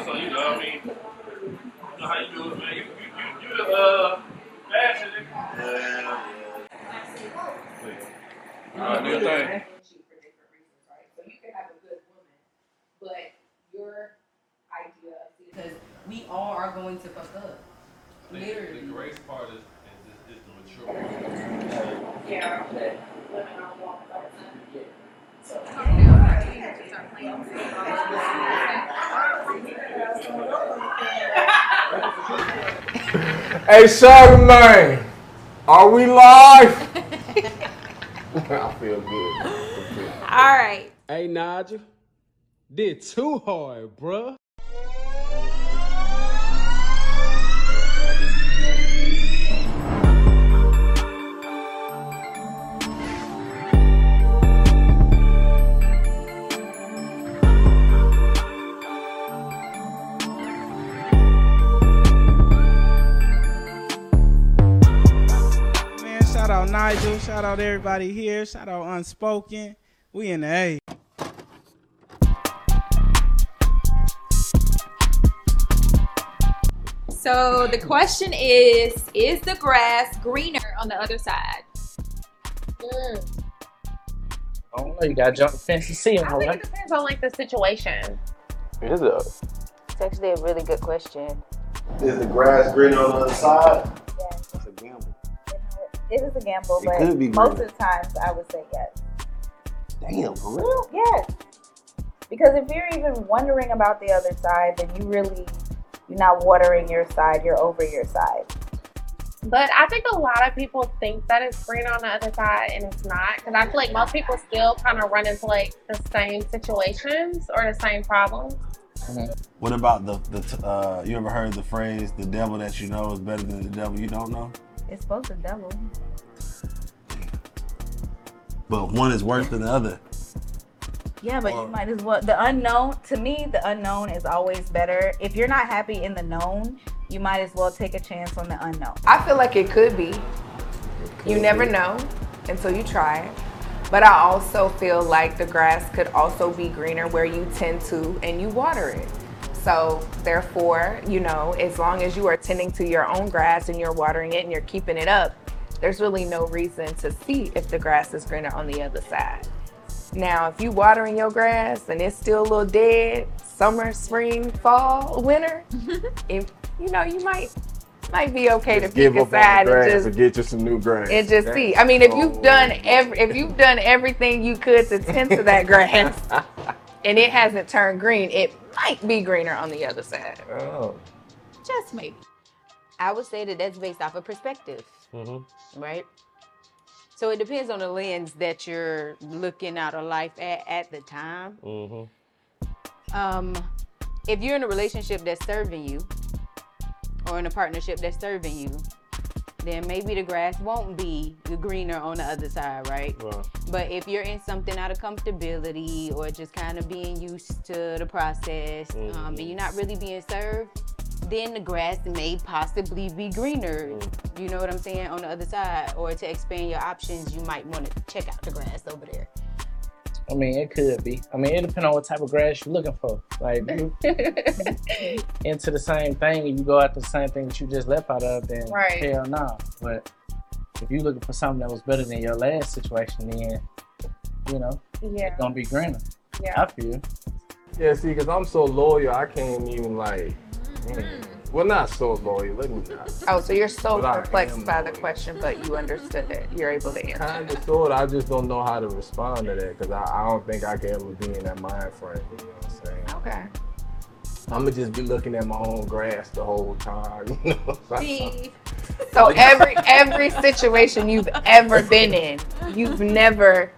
know, so you know, I mean, you know how you do it, man. You, you, you, you the uh, fashion nigga. Yeah, do your thing. different reasons, right? So you can have a good woman, but your idea because we all are going to fuck up. I Literally. The grace part is, is, is the mature. Yeah, but women are one Hey, Charlemagne, are we live? I feel good. All right. Hey, Nigel. Did too hard, bruh. Nigel. Shout out everybody here. Shout out Unspoken. We in the A. So the question is Is the grass greener on the other side? I don't know. You gotta jump the fence to see him, I think right? it depends on like the situation. Is it? It's actually a really good question. Is the grass greener on the other side? That's a gamble. It is a gamble, It but could be most of the times I would say yes. Damn, for real? Yes. Because if you're even wondering about the other side, then you really you're not watering your side, you're over your side. But I think a lot of people think that it's green on the other side and it's not. Because I feel like most people still kind of run into like the same situations or the same problems. What about the, the uh, you ever heard the phrase, the devil that you know is better than the devil you don't know? It's supposed to double. But one is worse than the other. Yeah, but Well- you might as well. The unknown, to me, the unknown is always better. If you're not happy in the known, you might as well take a chance on the unknown. I feel like it could be. You never know until you try it. But I also feel like the grass could also be greener where you tend to and you water it. So, therefore, you know, as long as you are tending to your own grass and you're watering it and you're keeping it up, there's really no reason to see if the grass is greener on the other side. Now, if you watering your grass and it's still a little dead, summer, spring, fall, winter, if you know, you might might be okay Just to pick give a up on side and just and get you some new grass. and just see. I mean, if you've Oh. done every, if you've done everything you could to tend to that grass, and it hasn't turned green, it might be greener on the other side. Oh. Just maybe. I would say that that's based off of perspective, mm-hmm. right? So it depends on the lens that you're looking out of life at at the time. Mm-hmm. Um, if you're in a relationship that's serving you, or in a partnership that's serving you, then maybe the grass won't be the greener on the other side, right? Well, But if you're in something out of comfortability or just kind of being used to the process um, and you're not really being served, then the grass may possibly be greener. You know what I'm saying? On the other side. Or to expand your options, you might want to check out the grass over there. I mean, it could be. I mean, it depends on what type of grass you're looking for. Like, into the same thing and you go after the same thing that you just left out of, then Right. hell no. But if you're looking for something that was better than your last situation, then, you know, Yeah. it's going to be greener. Yeah. I feel. yeah, see, because I'm so loyal, I can't even, like, mm. Well, not so loyal. Let me not. Oh, so you're so But I perplexed am by the loyal. question, but you understood it. You're able to answer. Kind of, sort. I just don't know how to respond to that because I, I don't think I can ever be in that mind frame. You know what I'm saying? Okay. I'm gonna just be looking at my own grass the whole time. You know? See, So every every situation you've ever been in, you've never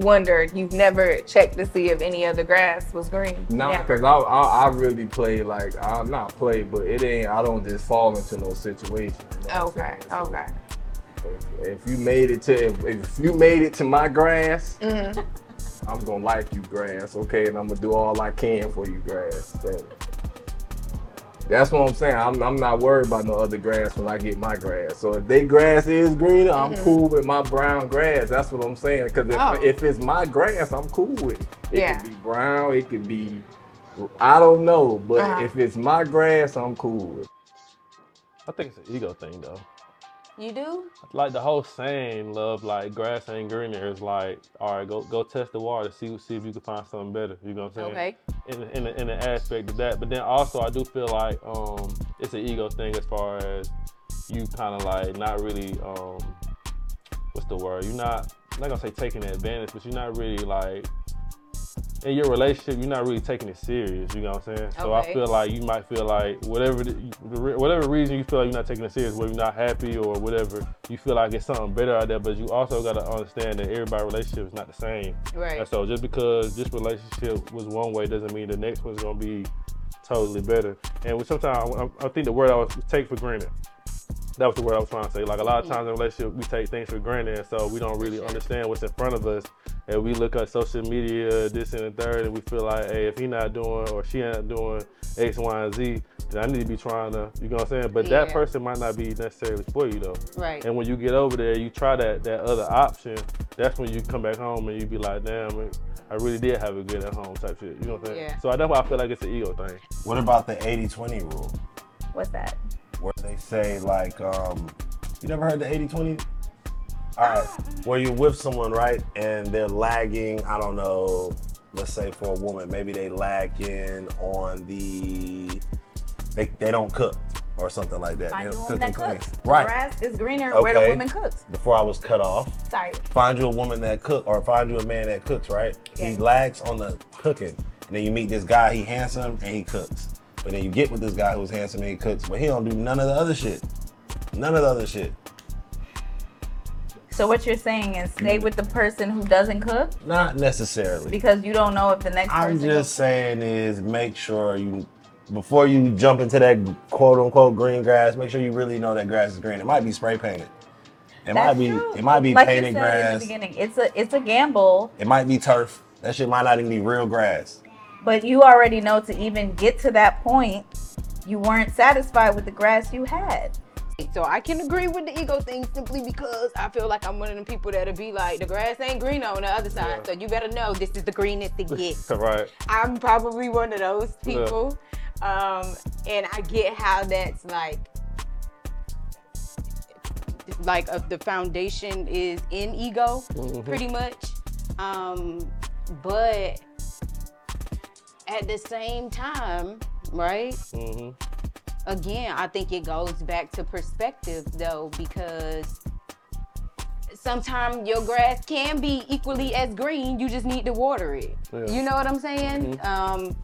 wondered, you've never checked to see if any of the grass was green. Nah, cause I, I I really play like I'm not play, but it ain't. I don't just fall into no situation. you know Okay. So Okay. If, if you made it to if, if you made it to my grass, Mhm. I'm gonna like you grass, okay, and I'm gonna do all I can for you grass. So, that's what I'm saying. I'm, I'm not worried about no other grass when I get my grass. So if they grass is greener, I'm Mhm. cool with my brown grass. That's what I'm saying. Because if, Oh. if it's my grass, I'm cool with it. It Yeah. could be brown. It could be I don't know, but Uh-huh. if it's my grass, I'm cool with. it. I think it's an ego thing though. You do? Like the whole saying, "Love like grass ain't greener." is like, all right, go go test the water, see see if you can find something better. You know what I'm saying? Okay. In in the, in the aspect of that, but then also I do feel like um it's an ego thing as far as you kind of like not really um what's the word? You're not I'm not gonna say taking advantage, but you're not really like in your relationship, you're not really taking it serious. You know what I'm saying? So I feel like you might feel like whatever the, the whatever reason you feel like you're not taking it serious, whether you're not happy or whatever, you feel like it's something better out there. But you also got to understand that everybody's relationship is not the same. Right. And so just because this relationship was one way doesn't mean the next one's gonna be totally better. And sometimes I, I think the word I would take for granted. That was the word I was trying to say. Like a lot of mm-hmm. times in a relationship, we take things for granted, and so we don't really understand what's in front of us. And we look at social media, this and the third, and we feel like, hey, if he not doing or she ain't doing X, Y, and Z, then I need to be trying to, you know what I'm saying? But that person might not be necessarily for you though. Right. And when you get over there, you try that that other option. That's when you come back home and you be like, damn, I really did have a good at home type shit. You know what I'm saying? Yeah. So that's why I feel like it's an ego thing. What about the 80-20 rule? What's that? Where they say like, um, you never heard the 80-20? All right, where you're with someone, right, and they're lagging. I don't know. Let's say for a woman, maybe they lagging on the they, they don't cook or something like that. Find They a that cooks. clean. The Right. grass is greener where the woman cooks. Before I was cut off, Sorry. find you a woman that cook or find you a man that cooks, right? He lags on the cooking. And then you meet this guy, he handsome and he cooks. But then you get with this guy who's handsome and he cooks, but he don't do none of the other shit. None of the other shit. So what you're saying is stay with the person who doesn't cook Not necessarily. because you don't know if the next I'm person just saying is make sure you before you jump into that quote unquote green grass, make sure you really know that grass is green. It might be spray painted. It might That's be true. it might be like you painted said in the grass. beginning, it's a it's a gamble, It might be turf. That shit might not even be real grass. But you already know to even get to that point, you weren't satisfied with the grass you had. So I can agree with the ego thing simply because I feel like I'm one of the people that'll be like, the grass ain't green on the other side, so you better know this is the greenest it gets. right. I'm probably one of those Yeah. people. Um, and I get how that's like, like uh, the foundation is in ego, Mhm. pretty much. Um, but at the same time, right? Mm-hmm. again, I think it goes back to perspective though, because sometimes your grass can be equally as green. You just need to water it. Yeah. You know what I'm saying? Mhm. Um,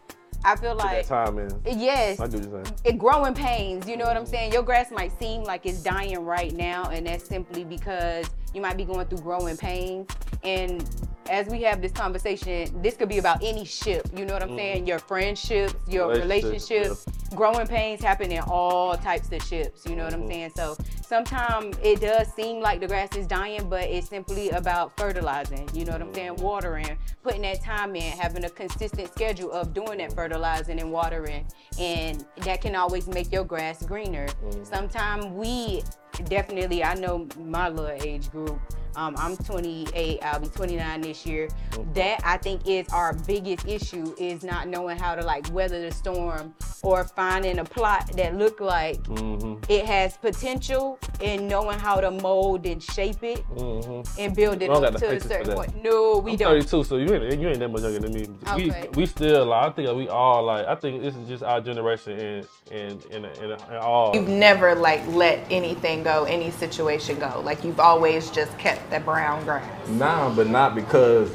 I feel like time in. yes, I do the same. it growing pains. You know what I'm saying? Your grass might seem like it's dying right now, and that's simply because you might be going through growing pains. And as we have this conversation, this could be about any ship. You know what I'm Mhm. saying? Your friendships, your Relationships, relationships. Growing pains happen in all types of ships. You know what I'm Mhm. saying? So sometimes it does seem like the grass is dying, but it's simply about fertilizing. You know what I'm saying? Watering, putting that time in, having a consistent schedule of doing that fertilizing and watering, and that can always make your grass greener. Sometimes we definitely, I know my little age group. Um, I'm 28. I'll be 29 this year. That I think is our biggest issue is not knowing how to like weather the storm or finding a plot that look like Mm-hmm. it has potential and knowing how to mold and shape it Mm-hmm. and build it up to a certain point. No, we I'm don't. 32, so you ain't you ain't that much younger than me. Okay. We we still like I think we all like I think this is just our generation and and and and, and all. You've never like let anything go, any situation go. Like you've always just kept that brown grass. Nah, but not because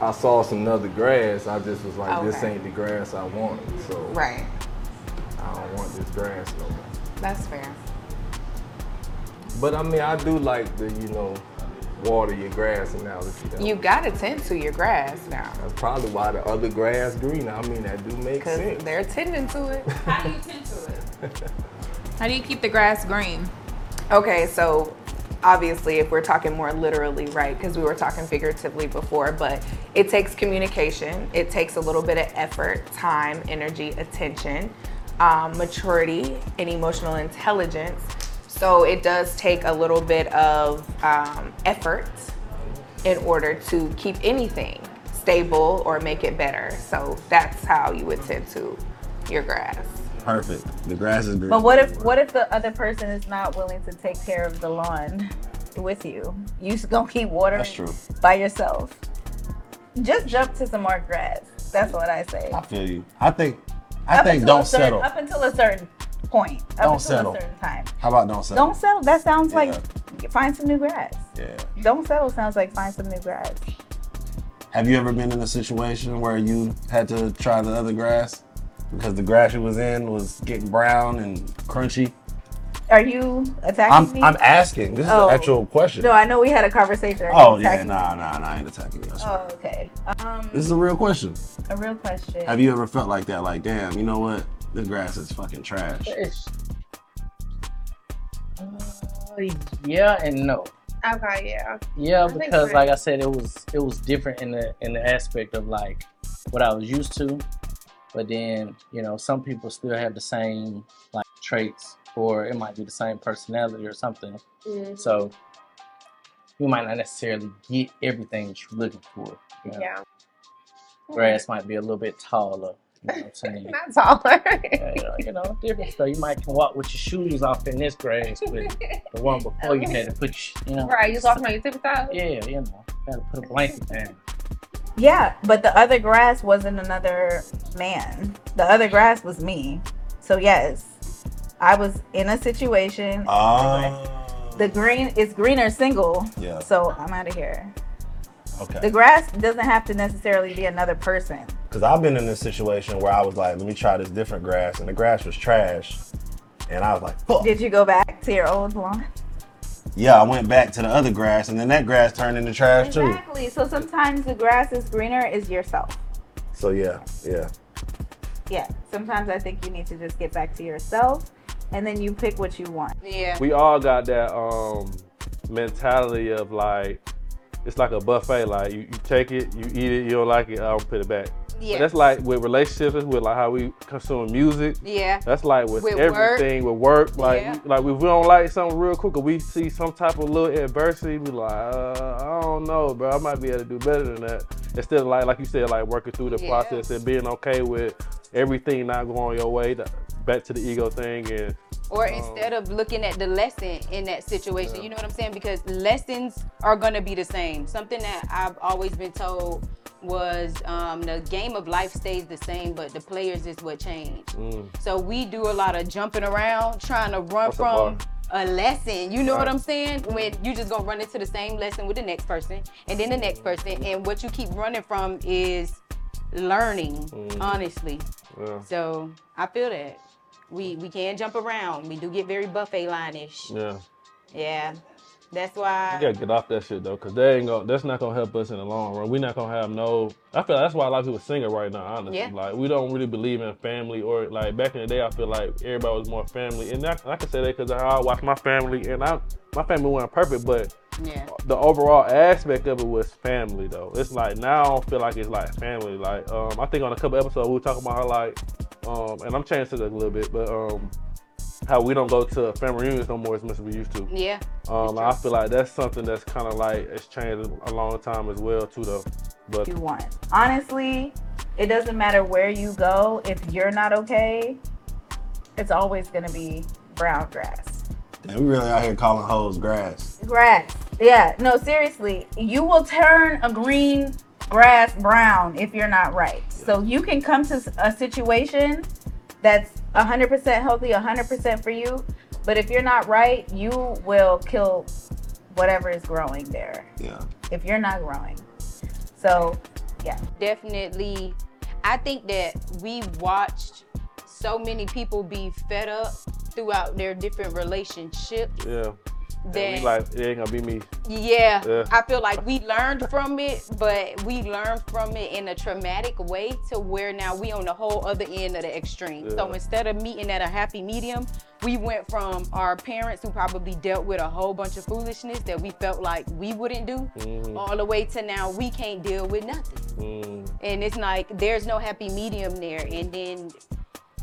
I saw some other grass. I just was like, this ain't the grass I want. So Right. I don't want this grass no more. That's fair. But I mean, I do like the you know water your grass analogy. though. You gotta tend to your grass now. That's probably why the other grass green. I mean, that do make sense. they're tending to it. How do you tend to it? How do you keep the grass green? Okay, so obviously, if we're talking more literally, right? Because we were talking figuratively before, but it takes communication, it takes a little bit of effort, time, energy, attention, um, maturity, and emotional intelligence. So it does take a little bit of um, effort in order to keep anything stable or make it better. So that's how you would tend to your grass. Perfect. The grass is green. But what if what if the other person is not willing to take care of the lawn with you? You just gonna keep watering That's true. by yourself. Just jump to some more grass. That's what I say. I feel you. I think. I Up think don't certain, settle. Up until a certain point. Up Don't until settle. a certain time. How about don't settle? Don't settle. That sounds Yeah. like find some new grass. Yeah. Don't settle sounds like find some new grass. Have you ever been in a situation where you had to try the other grass because the grass you was in was getting brown and crunchy? Are you attacking I'm me? I'm asking. This is Oh. an actual question. No, I know we had a conversation. Are you oh yeah, attacking me? nah, nah, nah. I ain't attacking you. I swear. Oh, okay. Um, This is a real question. a real question. Have you ever felt like that? Like, damn, you know what? The grass is fucking trash. Uh, yeah and no. Okay, yeah. Yeah, I think because so. like I said, it was it was different in the in the aspect of like what I was used to, but then you know some people still have the same like traits, or it might be the same personality or something. Mhm. So you might not necessarily get everything that you're looking for. You know? Yeah. Grass might be a little bit taller. You know what I'm saying? Not taller. You, know, different stuff. You might can walk with your shoes off in this grass, but the one before you had to put, your, you know. Right, you was walking on your tippy toes? Yeah, you know, gotta put a blanket down. Yeah, but the other grass wasn't another man. The other grass was me. So yes, I was in a situation. Ah. The green is greener single. Yeah. So I'm out of here. Okay. The grass doesn't have to necessarily be another person. Because I've been in this situation where I was like, let me try this different grass, and the grass was trash. And I was like, fuck. Did you go back to your old lawn? Yeah, I went back to the other grass, and then that grass turned into trash too. Exactly. So sometimes the grass is greener is yourself. So yeah, yeah. Yeah. Sometimes I think you need to just get back to yourself and then you pick what you want. Yeah. We all got that um mentality of like it's like a buffet. Like you, you take it, you eat it, you don't like it, I'll put it back. Yeah. But that's like with relationships, with like how we consume music. Yeah. That's like with, With work. everything with work. Like Yeah. like if we don't like something real quick, or we see some type of little adversity, we like, uh, I don't know, bro. I might be able to do better than that. Instead of like like you said, like working through the Yeah. process and being okay with everything not going your way. the- Back to the ego thing and Or instead of looking at the lesson in that situation, you know what I'm saying? Because lessons are gonna be the same. Something that I've always been told was um, the game of life stays the same, but the players is what change. mm, So we do a lot of jumping around, trying to run That's from a lesson. You know what I'm saying? When you just gonna run into the same lesson with the next person, and then the next person, and what you keep running from is learning. Mhm. Honestly, yeah. so I feel that we we can jump around. We do get very buffet line-ish. Yeah. Yeah, that's why. You gotta get off that shit though, cause they ain't gonna. That's not gonna help us in the long run. We're not gonna have no. I feel that's why a lot of people single right now. Honestly, Yeah. like we don't really believe in family or like back in the day. I feel like everybody was more family, and I, I can say that because I watch my family, and I my family wasn't perfect, but Yeah. the overall aspect of it was family though. It's like now I don't feel like it's like family. Like um, I think on a couple episodes we were talking about how like um, and I'm changing it a little bit, but um, how we don't go to family reunions no more as much as we used to. Yeah. Um, I feel like that's something that's kind of like it's changed a long time as well too though. But you want. Honestly, it doesn't matter where you go. If you're not okay, it's always gonna be brown grass. And we really out here calling hoes grass. Grass. Yeah. No, seriously. You will turn a green grass brown if you're not right. So you can come to a situation that's 100% healthy, 100% for you. But if you're not right, you will kill whatever is growing there. Yeah. If you're not growing. So, yeah. Definitely, I think that we watched so many people be fed up throughout their different relationships. yeah, and That we like it ain't gonna be me. Yeah, Yeah. I feel like we learned from it, but we learned from it in a traumatic way to where now we on the whole other end of the extreme. So instead of meeting at a happy medium, we went from our parents who probably dealt with a whole bunch of foolishness that we felt like we wouldn't do, Mhm. all the way to now we can't deal with nothing. Mm, And it's like there's no happy medium there. And then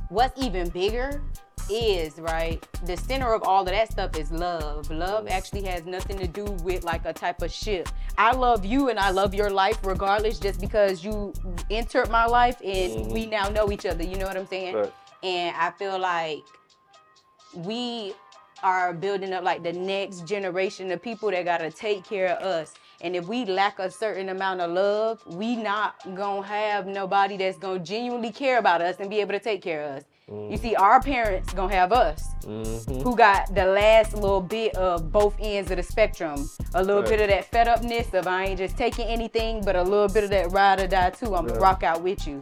what's even bigger, is, right, the center of all of that stuff is love. Love actually has nothing to do with like a type of ship. I love you and I love your life regardless just because you entered my life and we mm-hmm. now know each other. You know what I'm saying? Right. And I feel like we are building up like the next generation of people that gotta take care of us. And if we lack a certain amount of love, we not gonna have nobody that's gonna genuinely care about us and be able to take care of us. You see, our parents gonna have us, Mm-hmm. who got the last little bit of both ends of the spectrum. A little Right. bit of that fed upness of I ain't just taking anything, but a little bit of that ride or die too. I'm Yeah. gonna rock out with you.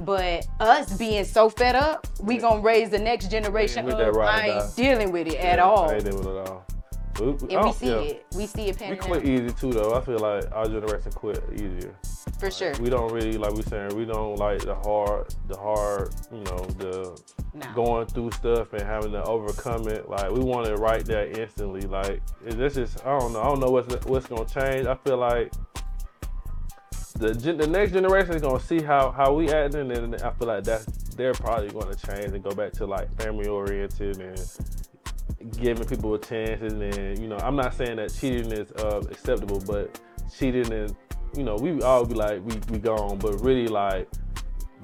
But us being so fed up, we gonna raise the next generation With of that ride or I ain't dealing with it at Yeah, all. I ain't dealing with it at all. We, we- And we see yeah. it. We see it We quit out. easy too, though. I feel like our generation quit easier. For sure. We don't really like we saying we don't like the hard, the hard, you know, the No. going through stuff and having to overcome it. Like we want it right there instantly. Like this is I don't know. I don't know what's what's gonna change. I feel like the the next generation is gonna see how how we acting, and I feel like that's they're probably gonna change and go back to like family oriented and giving people a chance. And then you know, I'm not saying that cheating is uh, acceptable, but cheating is you know we all be like we we gone, but really like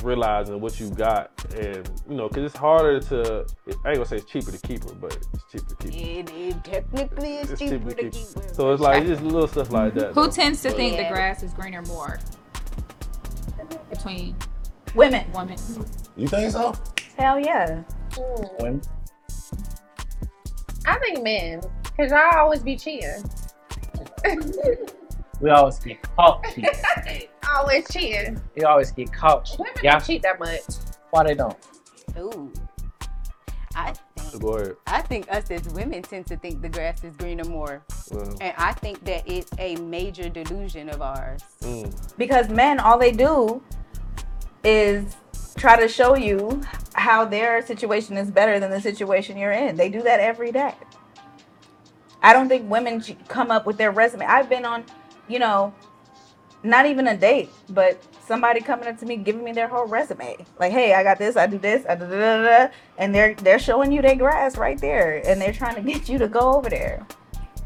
realizing what you got and you know because it's harder to i ain't gonna say it's cheaper to keep her but it's cheaper to keep her. It, it technically is It's cheaper to keep keep. her. so it's like just little stuff like that Who though. tends to think the grass is greener more? Between Women. women. You think so? Hell yeah. Women. I think men, cause y'all always be cheating. We always get caught cheating. always cheating. We always get caught cheating. Women Yeah. don't cheat that much. Why they don't? Ooh. I think go ahead I think us as women tend to think the grass is greener more. Well, And I think that it's a major delusion of ours. mm, Because men, all they do is try to show you how their situation is better than the situation you're in. They do that every day. I don't think women ch- come up with their resume. I've been on, you know, not even a date, but somebody coming up to me giving me their whole resume. Like, hey, I got this, I do this, I and they're they're showing you their grass right there, and they're trying to get you to go over there.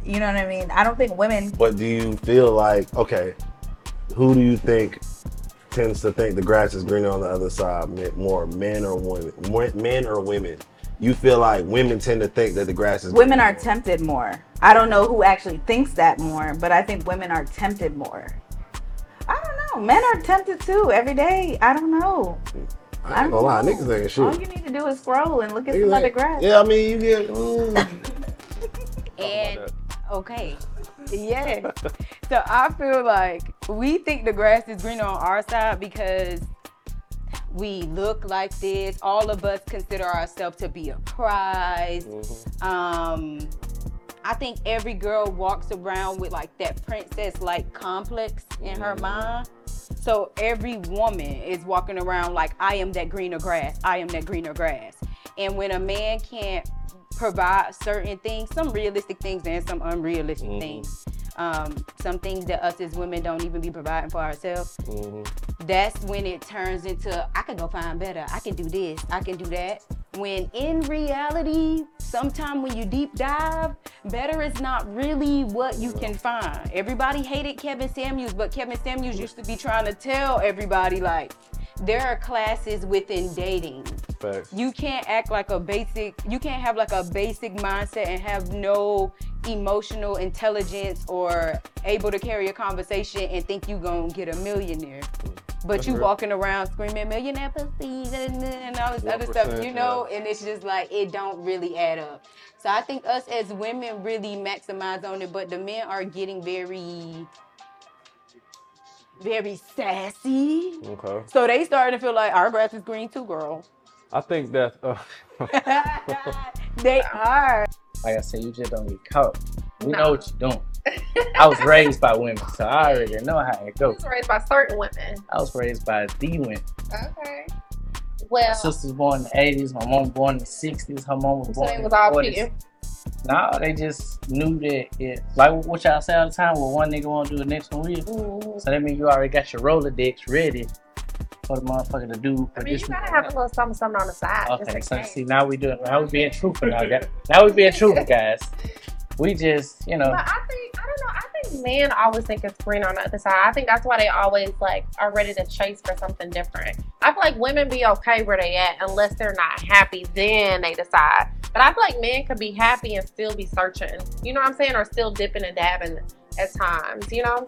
You know what I mean? I don't think women But do you feel like okay? Who do you think tends to think the grass is greener on the other side? More men or women? Men or women? You feel like women tend to think that the grass is women are tempted more. I don't know who actually thinks that more, but I think women are tempted more. I don't know. Men are tempted too every day. I don't know. I ain't gonna lie, niggas ain't All you need to do is scroll and look at Niggas some other grass. Yeah, I mean you get. mm. And okay, yeah. so I feel like we think the grass is greener on our side because we look like this. All of us consider ourselves to be a prize. Mm-hmm. Um, I think every girl walks around with like that princess like complex in her mm-hmm. mind. So every woman is walking around like I am that greener grass. I am that greener grass. And when a man can't provide certain things, some realistic things and some unrealistic mm-hmm. things. Um, some things that us as women don't even be providing for ourselves. That's when it turns into I can go find better. I can do this. I can do that. When in reality, sometime when you deep dive, better is not really what you can find. Everybody hated Kevin Samuels, but Kevin Samuels used to be trying to tell everybody like there are classes within dating. Facts. You can't act like a basic, you can't have like a basic mindset and have no emotional intelligence or able to carry a conversation and think you gonna get a millionaire. But That's you real. walking around screaming millionaire pussy and, and all this other stuff, you know, and it's just like it don't really add up. So I think us as women really maximize on it, but the men are getting very, very sassy. okay So they starting to feel like our grass is green too, girl. i think that uh, They are. Like I said, you just don't get caught. We No. know what you're doing. I was raised by women, so I already know how it I goes. was raised by certain women. I was raised by the women. Okay. Well, My Well, sister's born in the 80s, my mom born in the 60s, her mom was born it in the all 40s. cheating. No, they just knew that it, like what y'all say all the time, well, one nigga want to do the next one will. Mhm. So that means you already got your Rolodex ready for the motherfucker to do. I mean, you gotta have a little something, something on the side. Okay, so see now we doing now we being truthful now. Now we being truthful, guys. We just you know But I think I don't know. I think men always think it's green on the other side. I think that's why they always like are ready to chase for something different. I feel like women be okay where they at unless they're not happy, then they decide. But I feel like men could be happy and still be searching. You know what I'm saying? Or still dipping and dabbing at times. You know.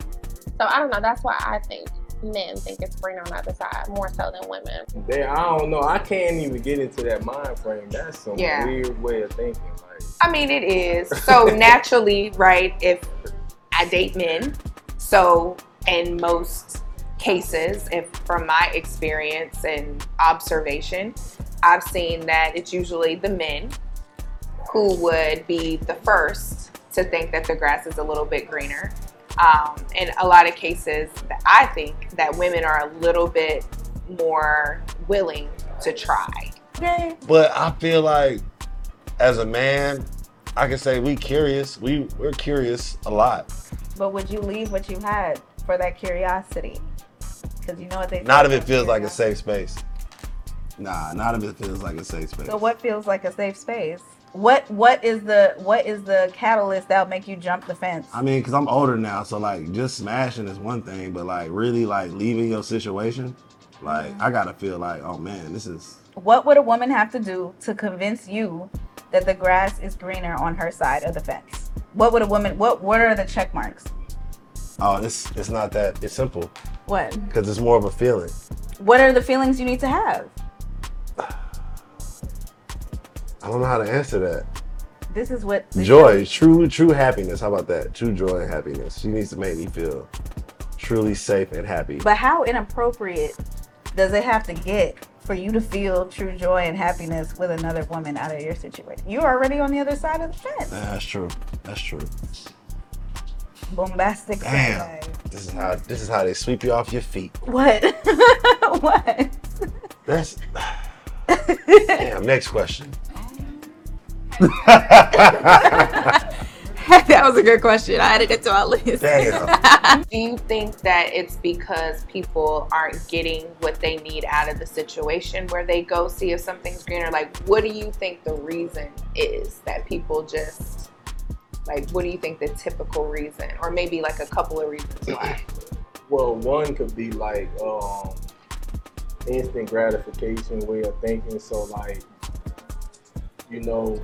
So I don't know. That's why I think men think it's green on the other side more so than women. They, I don't know. I can't even get into that mind frame. That's some Yeah. weird way of thinking. Like, I mean, it is. So naturally, right, if I date men, so in most cases, if from my experience and observation, I've seen that it's usually the men who would be the first to think that the grass is a little bit greener. Um, in a lot of cases, that I think that women are a little bit more willing to try. But I feel like as a man, I can say we curious. We we're curious a lot. But would you leave what you had for that curiosity? Because you know what they say. Not if it about feels like a safe space. Nah, not if it feels like a safe space. So what feels like a safe space? What what is the what is the catalyst that'll make you jump the fence? I mean, cause I'm older now, so like just smashing is one thing, but like really like leaving your situation, like mm-hmm. I gotta feel like, oh man, this is What would a woman have to do to convince you that the grass is greener on her side of the fence? What would a woman what what are the check marks? oh it's it's not that it's simple What? because it's more of a feeling. What are the feelings you need to have? I don't know how to answer that. This is what Joy, true true happiness. How about that? True joy and happiness. She needs to make me feel truly safe and happy. But how inappropriate does it have to get for you to feel true joy and happiness with another woman out of your situation? You're already on the other side of the fence. That's true. That's true. Bombastic. Damn. This is how this is how they sweep you off your feet. What? what? That's damn. Next question. that was a good question. I added it to our list. Damn. Do you think that it's because people aren't getting what they need out of the situation where they go see if something's greener? Like, what do you think the reason is that people just, like, what do you think the typical reason? Or maybe like a couple of reasons why? well, one could be like um, instant gratification way of thinking. So like, you know,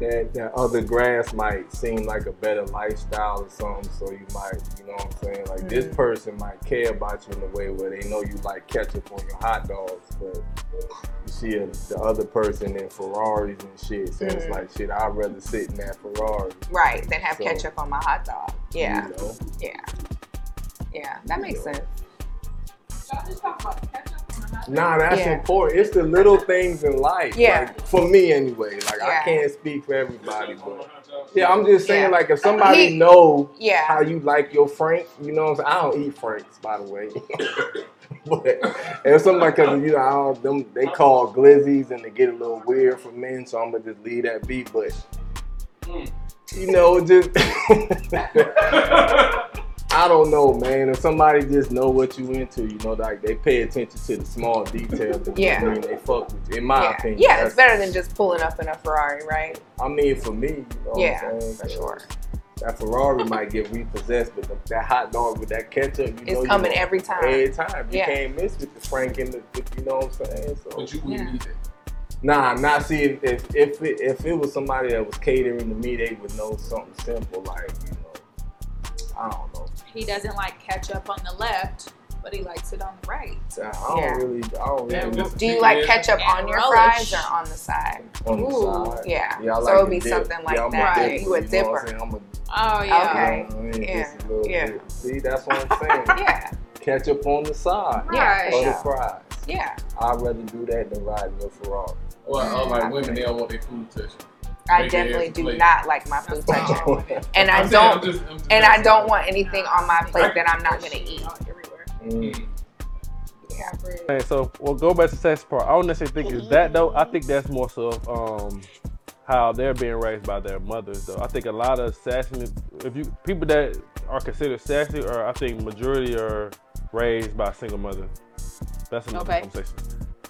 that that other grass might seem like a better lifestyle or something. So you might, you know what I'm saying? Like this Mhm. person might care about you in a way where they know you like ketchup on your hot dogs, but you see a, the other person in Ferraris and shit. So it's Mhm. like shit. I'd rather sit in that Ferrari. Right, than have So, ketchup on my hot dog. Yeah, You know? yeah. Yeah, that makes sense. Nah, that's Yeah. important. It's the little things in life. Yeah. Like, for me anyway. Like Yeah. I can't speak for everybody, but yeah, I'm just saying Yeah. like if somebody He- know Yeah. how you like your Frank, you know what I'm saying? I don't eat Franks, by the way. but if somebody cause you know, I don't, them they call glizzies and they get a little weird for men, so I'm gonna just leave that be. But you know, just I don't know, man. If somebody just know what you into, you know, like they pay attention to the small details. and Yeah. I mean, they fuck with you. In my yeah, opinion, yeah, That's- it's better than just pulling up in a Ferrari, right? I mean, for me, you know Yeah, what I'm saying? for sure. That Ferrari might get repossessed, but the, that hot dog with that ketchup, you It's know, you coming know, every time. Every time, you Yeah. can't miss with the Frank and the, with- you know what I'm saying? So, But you wouldn't Yeah. eat it. nah, I'm not seeing if if it, if it was somebody that was catering to me, they would know something simple like you know, I don't know. He doesn't like ketchup on the left, but he likes it on the right. I don't Yeah. really, I don't really just- Do you like Yeah. ketchup And on your relish. fries or on the side? on the Ooh, side. yeah. Yeah, I So it would the be dip. something like yeah, I'm that. A Right. dipper, You a know what I'm dipper. saying? I'm a, Oh yeah. Okay. you know what I mean? Yeah. Just a little Yeah. bit. See, that's what I'm saying. Yeah, Ketchup on the side. yeah, Or for the sure. fries. Yeah, I'd rather do that than riding your Ferrari. Or, or like women, they don't want their food touched. I definitely do plate. not like my food touching, and I I'm saying, I'm don't, just- I'm just and I don't want anything on my plate that I'm not gonna eat. Everywhere. Mm. Yeah. Hey, so we'll go back to the sex part. I don't necessarily think it's that though. I think that's more so um, how they're being raised by their mothers though. I think a lot of sassy, if you people that are considered sassy, or I think majority are raised by single mothers. That's another Okay. conversation.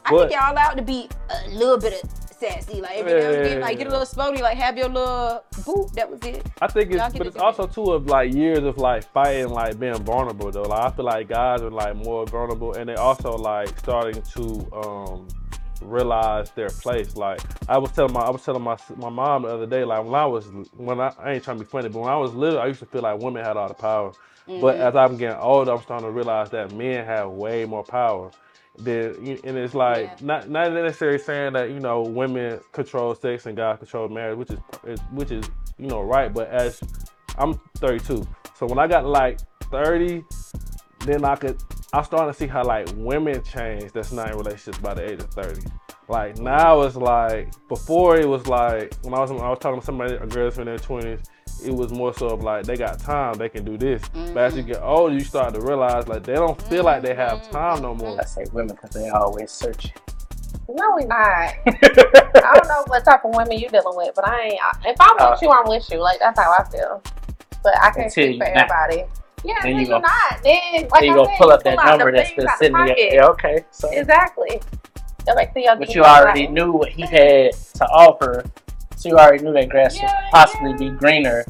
I But- think y'all allowed to be a little bit of sassy, like every now and then, like get a little spody, like have your little boot. That was it. I think it's, but it's also too of like years of like fighting, like being vulnerable though. Like I feel like guys are like more vulnerable, and they also like starting to um realize their place. Like I was telling my I was telling my my mom the other day, like when I was when I, I ain't trying to be funny, but when I was little, I used to feel like women had all the power. But Mhm. as I'm getting older, I'm starting to realize that men have way more power. Then and it's like not not necessarily saying that you know women control sex and guys control marriage, which is, which is you know right. But as I'm 32, so when I got like 30, then I could I started to see how like women change that's not in relationships by the age of 30. Like now it's like before it was like when I was when I was talking to somebody a girls in their 20s, it was more so of like they got time, they can do this. But as you mm-hmm. get older, you start to realize like they don't feel like they have mm-hmm. time no more. I say women because they always searching. No, we not. I don't know what type of women you dealing with, but I ain't. If I'm Uh, with you, I'm with you. Like that's how I feel. But I can't speak for you not. everybody. Yeah, Then you you're go- not. Then like then you I go said, pull up that out the number that's been out the sitting in your pocket. yeah, okay. So Exactly. Like, back to but you already line. knew what he mm-hmm. had to offer, so you already knew that grass would possibly be greener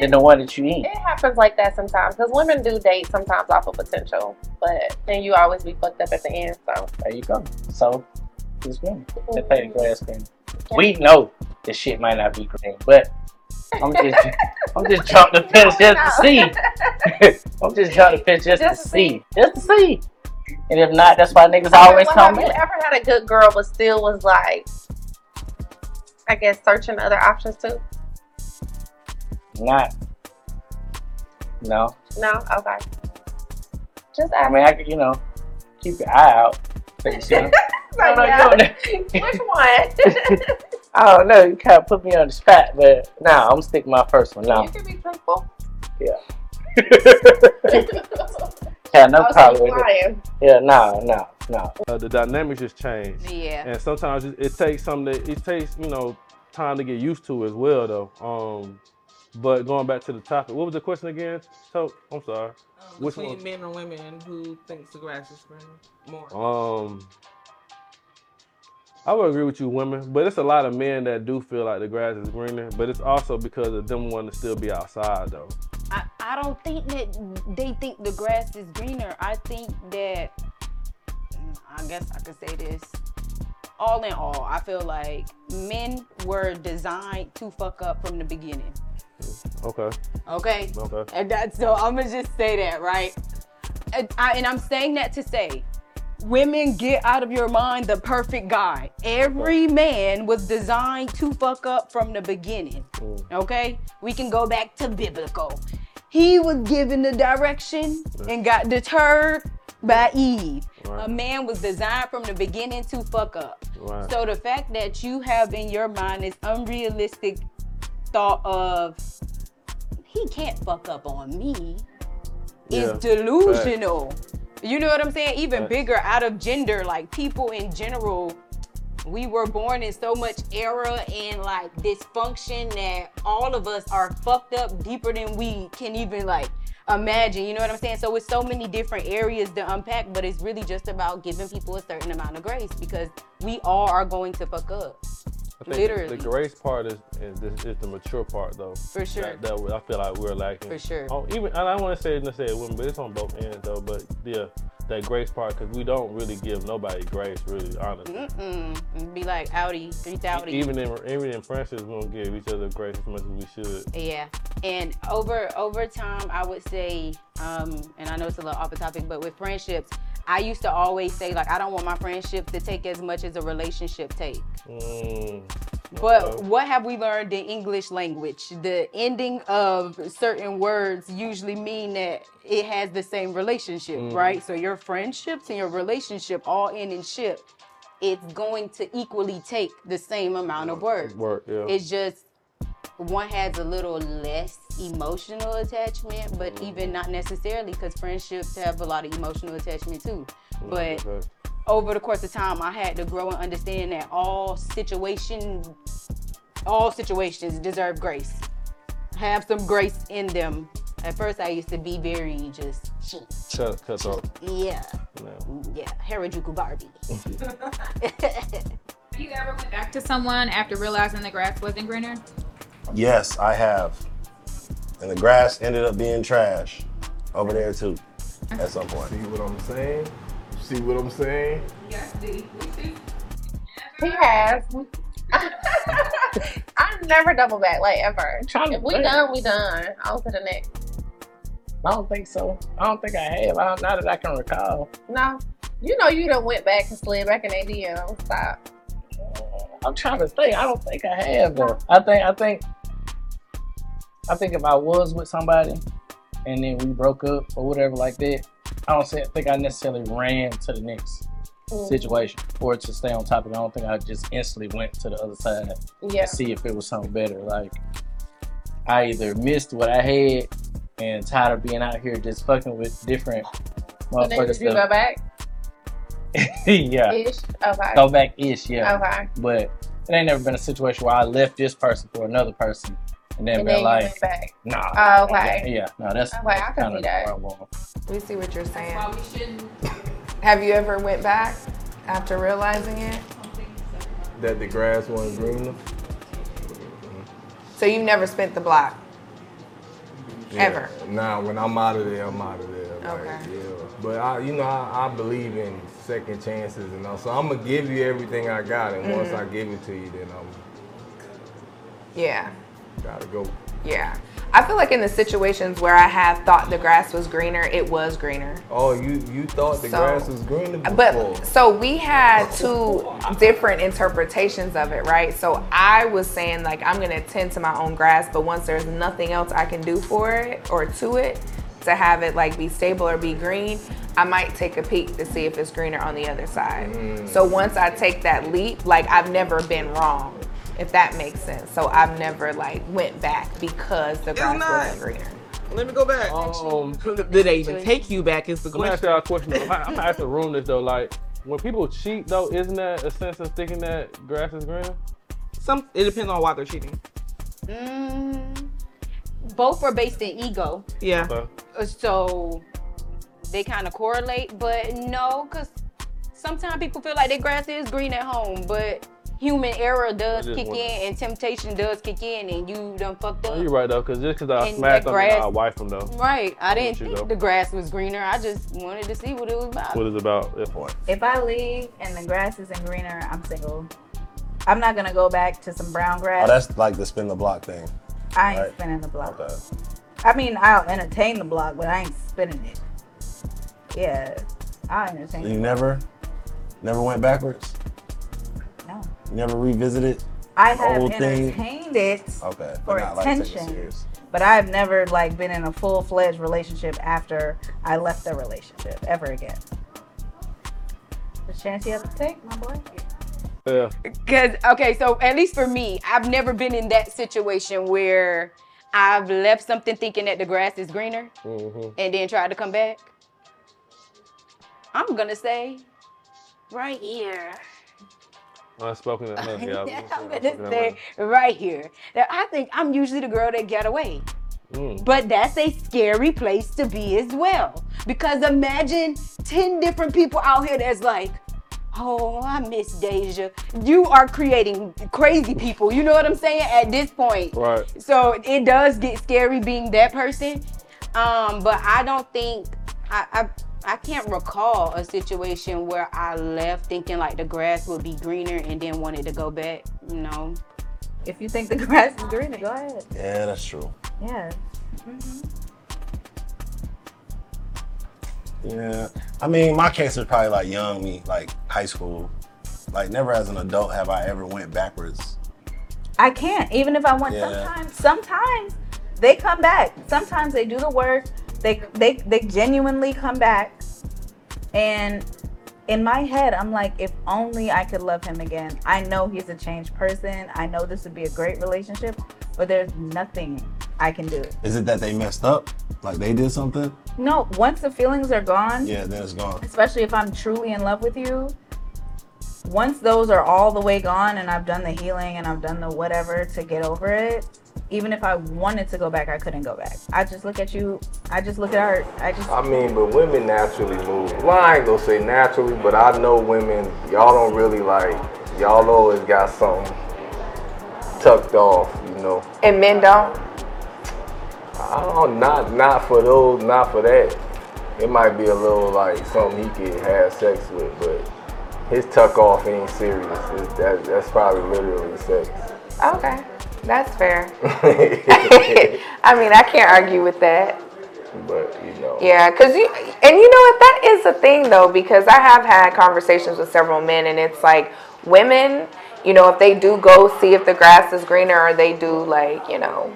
than the one that you eat. It happens like that sometimes because women do date sometimes off of potential, but then you always be fucked up at the end. So There you go. So it's green. They play the mm-hmm. grass green. We know the shit might not be green, but I'm just I'm just jumping the fence just to see. I'm just jumping the fence just, to see. Just to see. And if not, that's why niggas always well, come have you back. ever had a good girl but still was like, I guess searching other options too? Not. No. No, okay. Just I mean I could, you know, keep your eye out. But you see, Like, no, no, yeah. you don't- Which one? I don't know, you kinda put me on the spot, but nah, I'm sticking my first one now. You can be truthful. Yeah. Yeah, no so problem with it. Yeah, no, no, no. Uh, the dynamics just change. Yeah. And sometimes it, it takes something. that it takes you know time to get used to as well though. Um, but going back to the topic, what was the question again? So I'm sorry. Which Between one? men and women, who thinks the grass is greener more? Um, I would agree with you, women, but it's a lot of men that do feel like the grass is greener. But it's also because of them wanting to still be outside though. I, I don't think that they think the grass is greener. I think that mm, I guess I could say this. All in all, I feel like men were designed to fuck up from the beginning. Okay. Okay. Okay. And that's so I'm gonna just say that, right? And, I, and I'm saying that to say, women get out of your mind the perfect guy. Every man was designed to fuck up from the beginning. Okay? We can go back to biblical. He was given the direction and got deterred by Eve. Right. A man was designed from the beginning to fuck up. Right. So the fact that you have in your mind this unrealistic thought of he can't fuck up on me Yeah. is delusional. You know what I'm saying? Even bigger out of gender, like people in general, we were born in so much error and like dysfunction that all of us are fucked up deeper than we can even like imagine. You know what I'm saying? So it's so many different areas to unpack, but it's really just about giving people a certain amount of grace because we all are going to fuck up. I think Literally. the grace part is is, is, is the mature part though. For sure. That, that I feel like we're lacking. For sure. Oh, even and I don't want to say necessarily women, but it's on both ends though. But yeah, that grace part because we don't really give nobody grace, really, honestly. Mm-mm. Be like Audi, 3000. Even in even in friendships, we don't give each other grace as much as we should. Yeah, and over over time, I would say, um, and I know it's a little off the topic, but with friendships, I used to always say like I don't want my friendship to take as much as a relationship take. Mm, But what have we learned in English language? The ending of certain words usually mean that it has the same relationship, Mhm. right? So your friendships and your relationship all end in ship. It's going to equally take the same amount of work. Work, yeah. It's just one has a little less emotional attachment, but mm-hmm. even not necessarily because friendships have a lot of emotional attachment too. Mm-hmm. But Okay. over the course of time, I had to grow and understand that all situations, all situations deserve grace. Have some grace in them At first, I used to be very just cheap. Cut, cut off. Yeah. No. Yeah. Harajuku Barbie. You ever went back to someone after realizing the grass wasn't greener? Yes, I have. And the grass ended up being trash over there too at some point. See what I'm saying? See what I'm saying? Yes, D. See. He has. I never double back like ever. trying If we think. done, we done. On to the next. I don't think so. I don't think I have. I don't, not that I can recall. No. You know you done went back and slid back in ADM. Stop. I'm trying to think. I don't think I have though. I think I think I think if I was with somebody and then we broke up or whatever like that, I don't say, think I necessarily ran to the next Mm. situation or to stay on top of it. I don't think I just instantly went to the other side Yeah. to see if it was something better. Like I either missed what I had and tired of being out here just fucking with different And then motherfuckers. did you go back? yeah. Ish. Okay. Go back ish, yeah. Okay. But it ain't never been a situation where I left this person for another person and then And been then you like, went back. nah. Oh, okay. Yeah, yeah. no, that's, Okay, I can kind see of that. where We see what you're saying. Why we shouldn't. Have you ever went back after realizing it? That the grass wasn't greener. So you never spent the block? Ever? Nah, when I'm out of there, I'm out of there. Like, Okay. Yeah. But I, you know, I, I believe in second chances and all. So I'm gonna give you everything I got, and once Mhm. I give it to you, then I'm Yeah. Gotta go. Yeah. I feel like in the situations where I have thought the grass was greener, it was greener. Oh, you you thought the So- grass was greener before? But so we had two different interpretations of it, right? So I was saying like I'm gonna tend to my own grass, but once there's nothing else I can do for it or to it to have it like be stable or be green, I might take a peek to see if it's greener on the other side. Mm. So once I take that leap, like I've never been wrong, if that makes sense. So I've never like went back because the grass not. wasn't greener. Let me go back. Um, Did they even take you back? Is the Let me ask question. y'all a question. I'm, I'm asking room this though. Like, when people cheat though, isn't that a sense of thinking that grass is greener? Some. It depends on why they're cheating. Mm, both are based in ego. Yeah. Uh, So they kind of correlate, but no, because sometimes people feel like their grass is green at home, but human error does It is kick one- in and temptation does kick in, and you done fucked Oh, up. you're right though, because just because I And smacked that them, I grass- wipe them though. Right. I didn't think go. the grass was greener. I just wanted to see what it was about. What is about? That point. If I leave and the grass isn't greener, I'm single. I'm not gonna go back to some brown oh, grass. Oh, that's like the spin the block thing. I ain't right. spinning the block. Okay. I mean, I'll entertain the block, but I ain't spinning it. Yeah, I'll entertain. You it. never, never went backwards. No. You never revisited. I the have whole thing? entertained it Okay. for but not like taking it attention, serious. but I've never like been in a full fledged relationship after I left the relationship ever again. The chance you have to take, my boy. Yeah. Cause okay, so at least for me, I've never been in that situation where I've left something thinking that the grass is greener Mm-hmm. and then tried to come back. I'm gonna say right here. Unspoken enough. Yeah. I'm gonna say right here that I think I'm usually the girl that get away. Mm. But that's a scary place to be as well. Because imagine 10 different people out here that's like, oh, I miss Deja. You are creating crazy people. You know what I'm saying? At this point. Right. So it does get scary being that person. Um, but I don't think I, I I can't recall a situation where I left thinking like the grass would be greener and then wanted to go back. you know. If you think the grass is greener, go ahead. Yeah, that's true. Yeah. Mm-hmm. Yeah. I mean, my case is probably like young me, like high school. Like never as an adult have I ever went backwards. I can't. Even if I want Yeah. sometimes sometimes they come back. Sometimes they do the work. They they they genuinely come back. And in my head, I'm like, if only I could love him again. I know he's a changed person. I know this would be a great relationship, but there's nothing I can do. Is it that they messed up? Like they did something? No, once the feelings are gone, Yeah, then it's gone. especially if I'm truly in love with you, once those are all the way gone and I've done the healing and I've done the whatever to get over it, even if I wanted to go back, I couldn't go back. I just look at you. I just look at her. I just. I mean, but women naturally move. Well, I ain't gonna say naturally, but I know women, y'all don't really like, y'all always got something tucked off, you know. And men don't. I don't not not for those, not for that. It might be a little like something he could have sex with, but his tuck off ain't serious. It's, that, that's probably literally sex. Okay, that's fair. I mean, I can't argue with that. But you know, Yeah, cause you and you know what that is a thing though because I have had conversations with several men and it's like women, you know, if they do go see if the grass is greener or they do like you know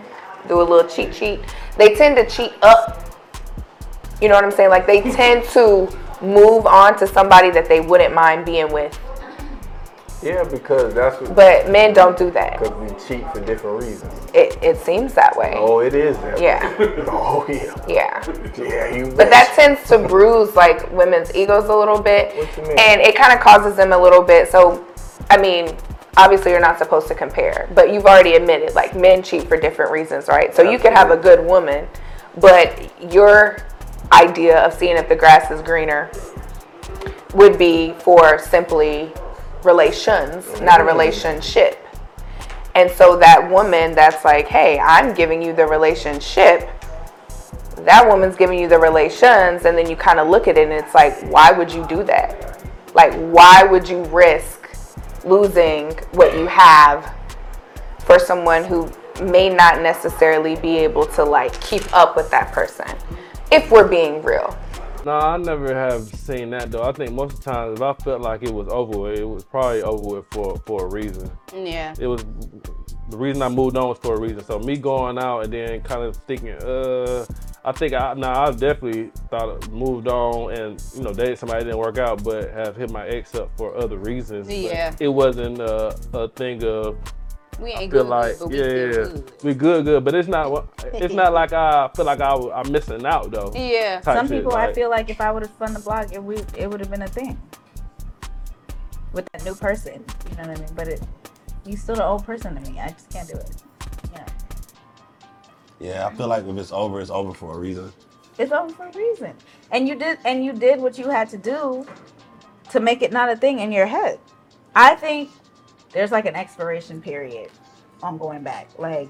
do a little cheat sheet, they tend to cheat up. You know what I'm saying? Like they tend to move on to somebody that they wouldn't mind being with. Yeah, because that's what. But men don't do that. Because we cheat for different reasons. It it seems that way. Oh, it is that. way. Yeah. oh yeah. Yeah. Yeah, you. But that tends to bruise like women's egos a little bit, What you mean? and it kind of causes them a little bit. So, I mean, obviously you're not supposed to compare, but you've already admitted like men cheat for different reasons, right? So you could have a good woman, but your idea of seeing if the grass is greener would be for simply relations, not a mm-hmm. relationship. And so that woman that's like, hey, I'm giving you the relationship, that woman's giving you the relations, and then you kind of look at it and it's like, why would you do that? Like, why would you risk losing what you have for someone who may not necessarily be able to like keep up with that person? If we're being real. No, I never have seen that though. I think most of the times, if I felt like it was over with, it was probably over with for for a reason. Yeah. It was the reason I moved on was for a reason. So me going out and then kind of thinking, uh, I think I now I've definitely thought of- moved on and you know dated somebody didn't work out, but have hit my ex up for other reasons. But Yeah. it wasn't uh, a thing of. We I ain't feel good, like but yeah, still yeah, good. we good, good, but it's not. what- It's not like I feel like I, was- I'm missing out though. Yeah. type Some shit, people, I like- feel like if I would have spun the block, it would it would have been a thing with that new person. You know what I mean? But it, you still the old person to me. I just can't do it. You know, Yeah, I feel like if it's over, it's over for a reason. it's over for a reason. And you did and you did what you had to do to make it not a thing in your head. I think there's like an expiration period on going back. Like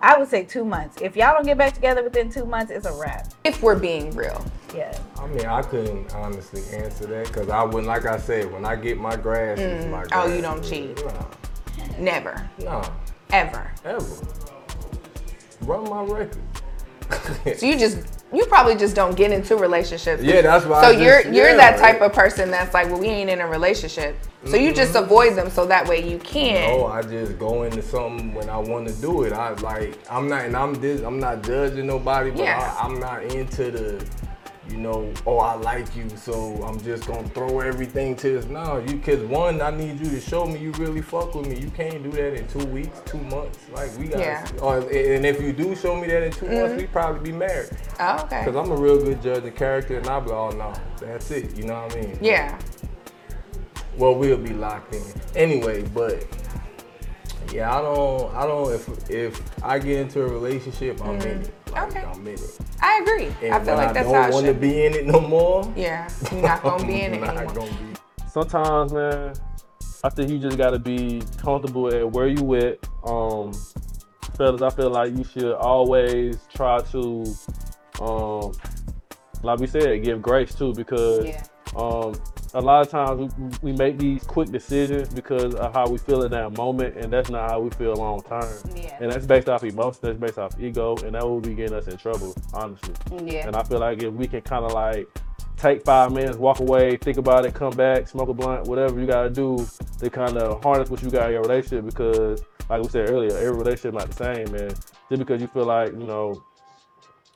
I would say two months. If y'all don't get back together within two months, it's a wrap. If we're being real. Yeah. I mean, I couldn't honestly answer that because I wouldn't. Like I said, when I get my grass, it's Mm. my Oh, you don't cheat. Never. No, Ever. ever. Run my record. So you just you probably just don't get into relationships. Yeah, that's why So I you're just- you're yeah, that type of person that's like, well, we ain't in a relationship. So you just mm-hmm. avoid them so that way you can. No, I just go into something when I want to do it. I like I'm not and I'm this I'm not judging nobody, but Yeah. I, I'm not into the you know, oh I like you, so I'm just gonna throw everything to this. No, you cause one, I need you to show me you really fuck with me. You can't do that in two weeks, two months. Like we got Yeah. or, and if you do show me that in 2 months, Mhm. we probably be married. Oh, okay. Cause I'm a real good judge of character and I'll be like, oh no, that's it. You know what I mean? Yeah. Well, we'll be locked in anyway. But yeah, I don't. I don't. If if I get into a relationship, I'm in it. Like, Okay. I'm in it. I agree. And I feel when like I that's how I don't want to be in it no more. Yeah, you're not gonna be in it anymore. sometimes, man, I think you just gotta be comfortable at where you at. Um, fellas, I feel like you should always try to, um, like we said, give grace too, because um, a lot of times we, we make these quick decisions because of how we feel in that moment, and that's not how we feel long term. Yeah. And that's based off emotion, that's based off ego, and that will be getting us in trouble, honestly. Yeah. And I feel like if we can kind of like take five minutes, walk away, think about it, come back, smoke a blunt, whatever you gotta do to kind of harness what you got in your relationship because, like we said earlier, every relationship not the same, man. Just because you feel like you know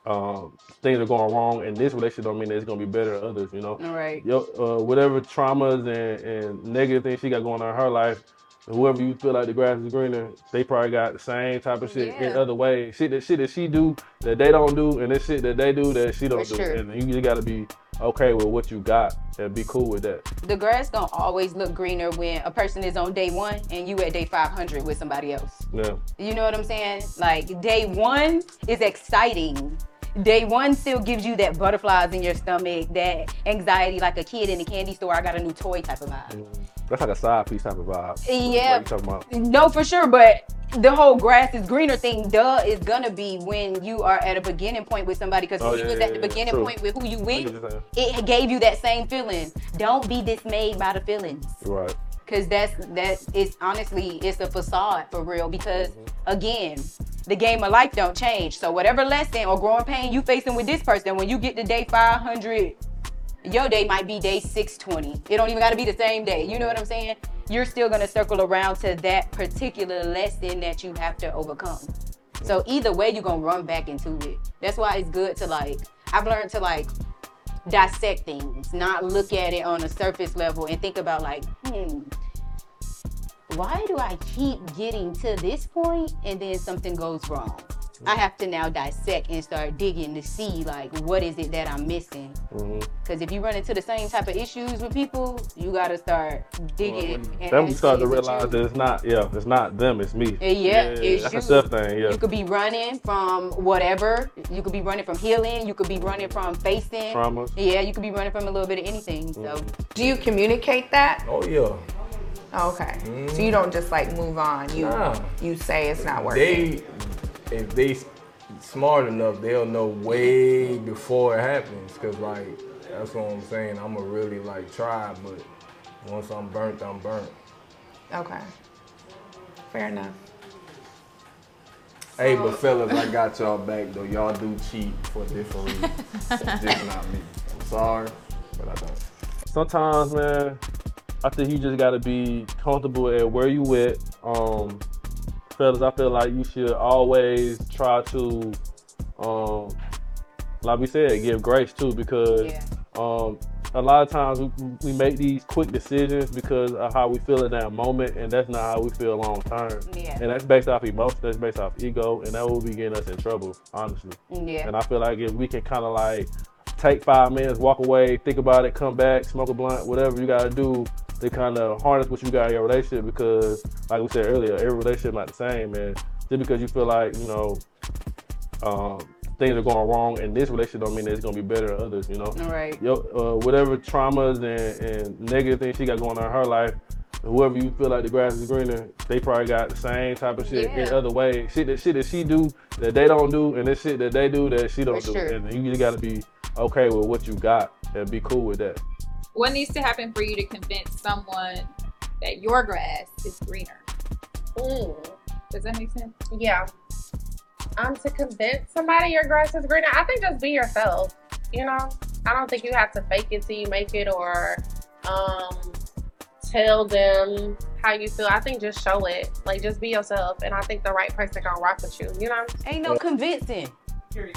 um, things are going wrong in this relationship, don't mean that it's gonna be better in others. You know, Right. Yo, uh, whatever traumas and, and negative things she got going on in her life, Whoever you feel like the grass is greener, they probably got the same type of shit in other ways. Shit that shit that she do that they don't do, and this shit that they do that she don't For do. sure. And you just gotta be okay with what you got and be cool with that. The grass don't always look greener when a person is on day one and you at day 500 with somebody else. Yeah. You know what I'm saying? Like day one is exciting. Day one still gives you that butterflies in your stomach, that anxiety, like a kid in a candy store. I got a new toy type of vibe. Mm, that's like a side piece type of vibe. Yeah. Like you talking about. No, for sure, but the whole grass is greener thing, duh, is gonna be when you are at a beginning point with somebody. Because Oh, when you yeah, was yeah, at the yeah, beginning true. point with who you with, what you're saying. it gave you that same feeling. Don't be dismayed by the feelings. Right. Cause that's that is honestly it's a facade for real. Because mm-hmm. again, the game of life don't change. So whatever lesson or growing pain you facing with this person, when you get to day 500, your day might be day 620. It don't even got to be the same day. You know what I'm saying? You're still gonna circle around to that particular lesson that you have to overcome. So either way, you're gonna run back into it. That's why it's good to like. I've learned to like dissect things, not look at it on a surface level and think about like, hmm, why do I keep getting to this point and then something goes wrong? I have to now dissect and start digging to see like what is it that I'm missing. Because if you run into the same type of issues with people, you gotta start digging. and Then we start to asking, is it realize that it's not, yeah, it's not them, it's me. Uh, Yeah, it's that's you. a self thing, yeah. You could be running from whatever. You could be running from healing. You could be running from facing Trauma. Yeah, you could be running from a little bit of anything. So, Do you communicate that? Oh yeah. Oh, okay. So you don't just like move on. You Nah. you say it's not working. They, if they smart enough, they'll know way before it happens. Cause like that's what I'm saying. I'ma really like try, but once I'm burnt, I'm burnt. Okay. Fair enough. Hey, but fellas, I got y'all back though. Y'all do cheat for different reasons. It's just not me. I'm sorry, but I don't. sometimes, man, I think you just gotta be comfortable at where you at. Um, fellas, I feel like you should always try to, um, like we said, give grace too, because um, a lot of times we, we make these quick decisions because of how we feel in that moment, and that's not how we feel long term. Yeah. And that's based off emotion, that's based off ego, and that will be getting us in trouble, honestly. Yeah. And I feel like if we can kind of like take five minutes, walk away, think about it, come back, smoke a blunt, whatever you gotta do to kind of harness what you got in your relationship. Because, like we said earlier, every relationship not the same, and just because you feel like you know um, things are going wrong in this relationship, don't mean that it's gonna be better in others. You know, Right. Yo, uh, whatever traumas and, and negative things she got going on in her life. Whoever you feel like the grass is greener, they probably got the same type of shit in other ways. Shit that shit that she do that they don't do, and this shit that they do that she don't For do. sure. And you just gotta be okay with what you got and be cool with that. What needs to happen for you to convince someone that your grass is greener? Does that make sense? Yeah. Um, to convince somebody your grass is greener, I think just be yourself. You know, I don't think you have to fake it till you make it or um tell them how you feel. I think just show it. Like just be yourself, and I think the right person gonna rock with you. You know? Ain't no convincing.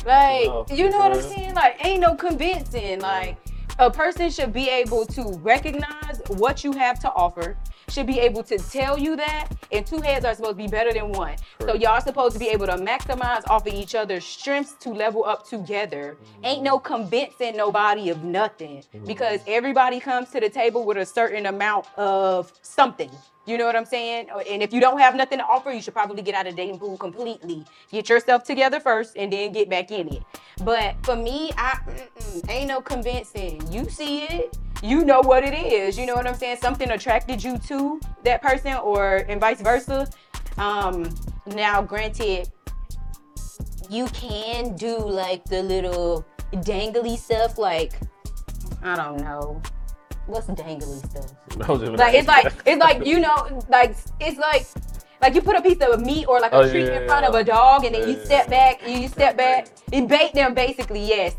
Like, you know what I'm saying? Like, ain't no convincing. Like, a person should be able to recognize what you have to offer, should be able to tell you that, and two heads are supposed to be better than one. So y'all supposed to be able to maximize off of each other's strengths to level up together. Mm-hmm. Ain't no convincing nobody of nothing because everybody comes to the table with a certain amount of something. You know what I'm saying? Uh, and if you don't have nothing to offer, you should probably get out of the dating pool completely. Get yourself together first and then get back in it. But for me, I ain't no convincing. You see it, you know what it is. You know what I'm saying? Something attracted you to that person, or and vice versa. Um, now, granted, you can do like the little dangly stuff, like I don't know, what's dangly stuff? Like it's like it's like you know, like it's like like you put a piece of meat or like a Oh, treat yeah, in front yeah, of a dog, and then you yeah, step back, you, you step back, you bait them basically. Yes.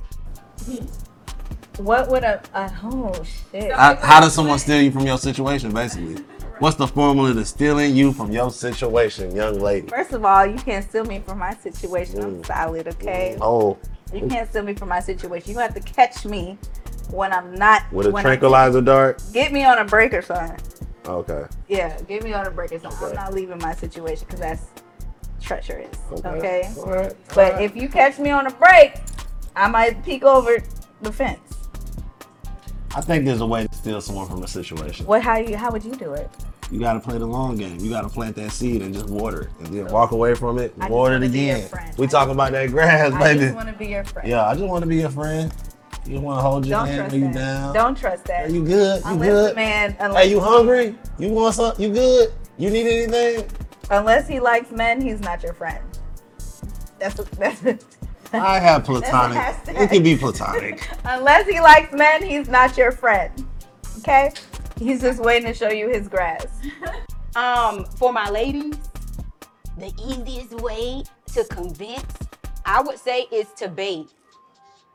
What would a, a oh shit? How, how does someone steal you from your situation, basically? What's the formula to stealing you from your situation, young lady? First of all, you can't steal me from my situation. I'm mm. solid, okay? Mm. Oh, You can't steal me from my situation. You have to catch me when I'm not with a when I'm- tranquilizer dart? Get me on a break or something. Okay. Yeah, get me on a break or something. I'm not leaving my situation because that's treacherous. Okay. Okay. All right. But right. if you catch me on a break, I might peek over the fence. I think there's a way to steal someone from a situation. What? How you? How would you do it? You gotta play the long game. You gotta plant that seed and just water it, and then walk away from it, I water it wanna be your again. We talking about that grass, I baby. I just want to be your friend. Yeah, I just want to be your friend. You want to hold your Don't hand, trust you down. Don't trust that. Are you good? You Unless good? man, unless, Hey, you hungry? You want something? You good? You need anything? unless he likes men, he's not your friend. That's what, that's. I have platonic. It can be platonic. Unless he likes men, he's not your friend. Okay? He's just waiting to show you his grass. Um, for my ladies, the easiest way to convince, I would say, is to bait.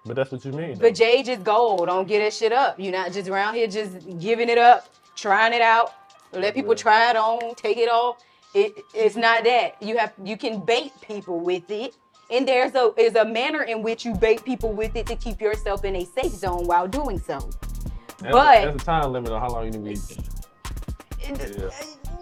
But that's what you mean. But Jay just gold. Don't get that shit up. You're not just around here just giving it up, trying it out. Let people try it on, take it off. It, it's not that. You have you can bait people with it. And there's a is a manner in which you bait people with it to keep yourself in a safe zone while doing so. There's, but- a, there's a time limit on how long you need to be. Uh, yeah.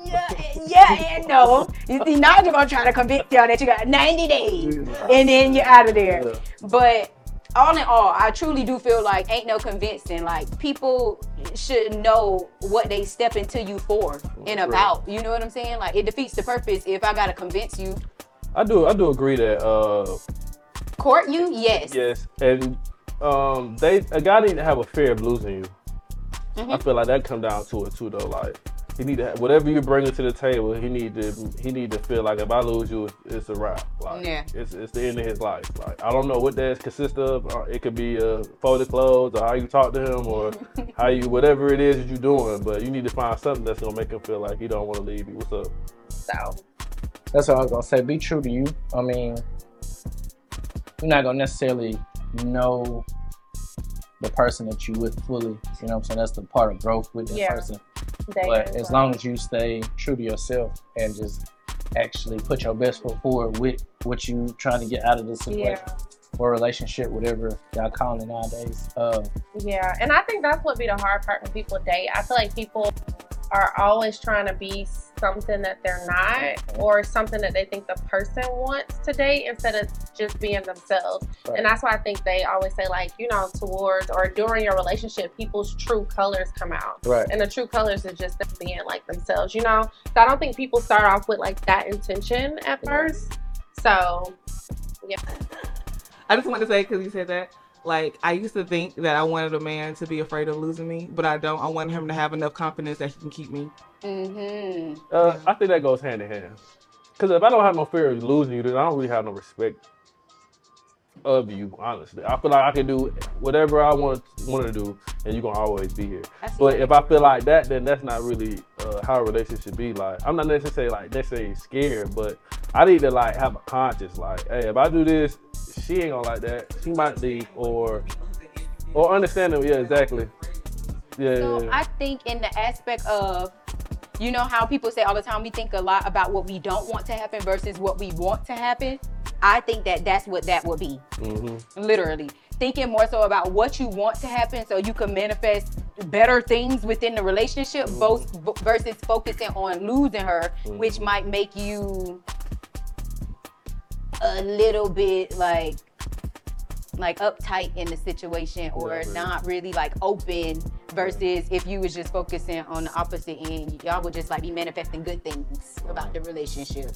Yeah, yeah and no. You see, now you're gonna try to convince y'all that you got 90 days and then you're out of there. But all in all, I truly do feel like ain't no convincing. Like people should know what they step into you for and about. You know what I'm saying? Like it defeats the purpose if I gotta convince you. I do. I do agree that. Uh, Court you? Yes. yes, and um, they a guy need to have a fear of losing you. I Mhm. feel like that come down to it too, though. Like he need to have, whatever you bring to the table. He need to he need to feel like if I lose you, it's, it's a wrap. Like Yeah. it's it's the end of his life. Like I don't know what that consists of. Uh, It could be uh, folded clothes or how you talk to him or how you whatever it is that you're doing. But you need to find something that's gonna make him feel like he don't want to leave you. What's up? So That's what I was gonna say. Be true to you. I mean, you're not gonna necessarily know the person that you with fully. You know what I'm saying? That's the part of growth with that Yeah. person. Dating But as as well. long as you stay true to yourself and just actually put your best foot forward with what you trying to get out of this situation Yeah. or relationship, whatever y'all calling it nowadays. Uh, Yeah, and I think that's what be the hard part when people date. I feel like people are always trying to be something that they're not or something that they think the person wants to date instead of just being themselves. Right. And that's why I think they always say like, you know, towards or during your relationship, people's true colors come out. Right. And the true colors is just them being like themselves, you know? So I don't think people start off with like that intention at first. So yeah. I just want to say because you said that. Like I used to think that I wanted a man to be afraid of losing me, but I don't. I want him to have enough confidence that he can keep me. Mm-hmm. Uh, I think that goes hand in hand. Because if I don't have no fear of losing you, then I don't really have no respect of you. Honestly, I feel like I can do whatever I want want to do, and you're gonna always be here. But if I feel like that, then that's not really uh, how a relationship should be. Like I'm not necessarily like necessarily scared, but I need to like have a conscience. Like, hey, if I do this, she ain't gonna like that. She might leave, or or understand them. Yeah, exactly. Yeah, So yeah. I think in the aspect of, you know how people say all the time we think a lot about what we don't want to happen versus what we want to happen. I think that that's what that would be. Mm-hmm. Literally thinking more so about what you want to happen so you can manifest better things within the relationship both versus focusing on losing her which might make you a little bit like like uptight in the situation or not really like open versus if you was just focusing on the opposite end y'all would just like be manifesting good things about the relationship.